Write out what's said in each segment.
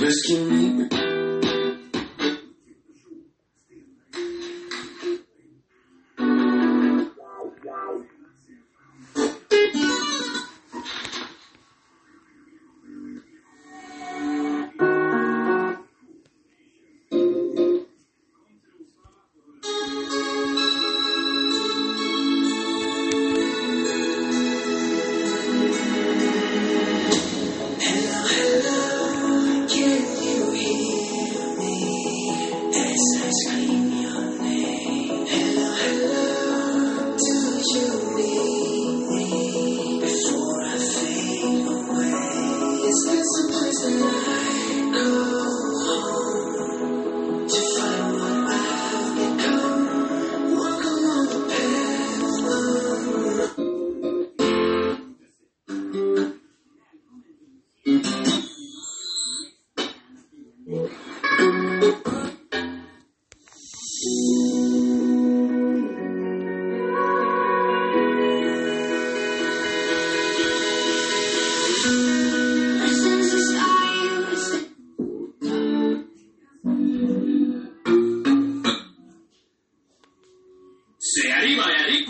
rescue me? Se arriva e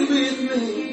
with me?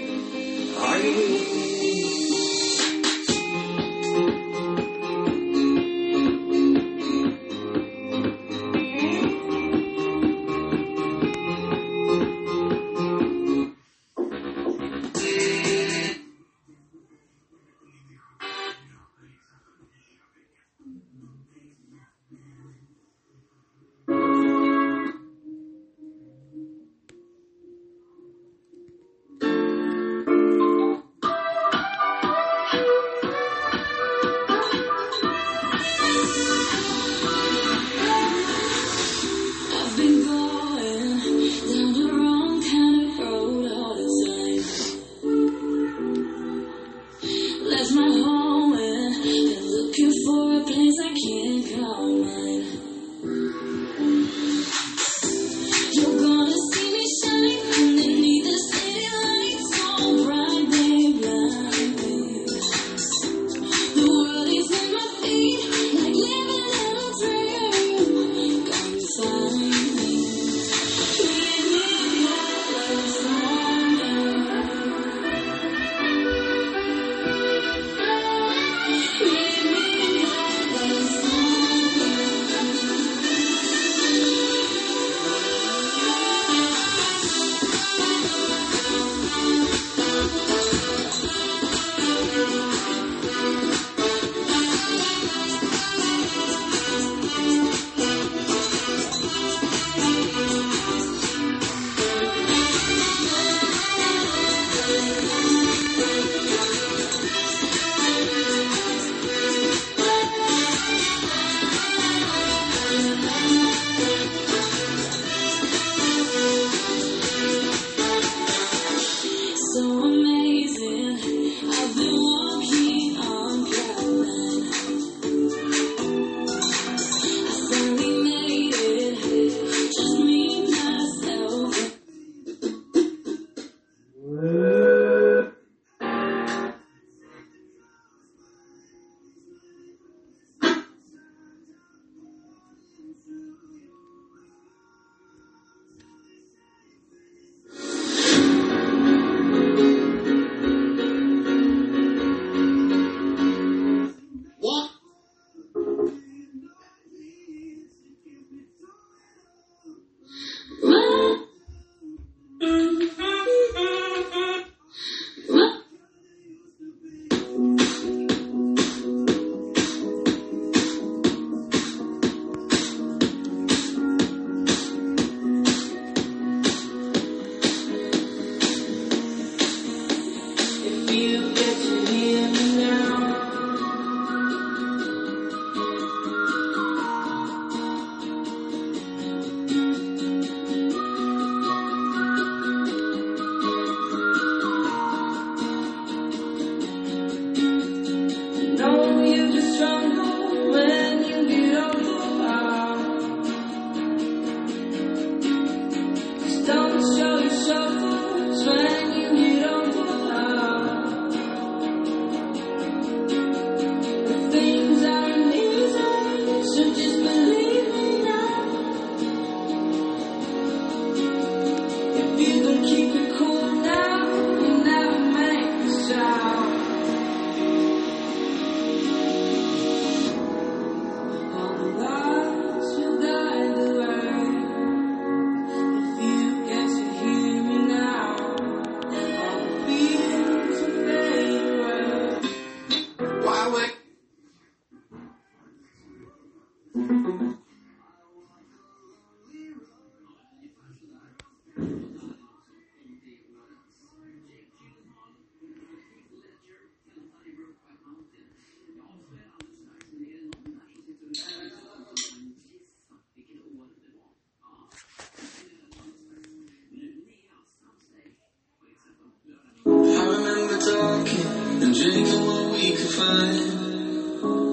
And drinking what we could find.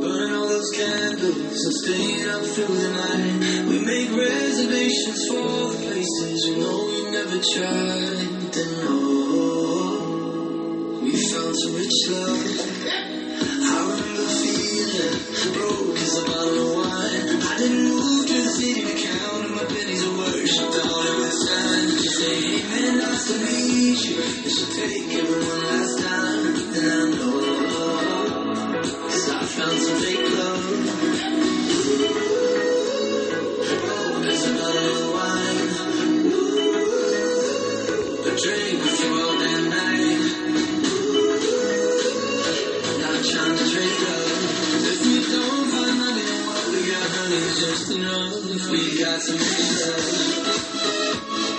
Burning all those candles and staying up through the night. We make reservations for the places we know we never tried. Then oh, we found some rich love. I Broke as a bottle of wine. I didn't move to the city to count my pennies of worship. Thought it was time to say, hey man, nice to meet you. It should take everyone last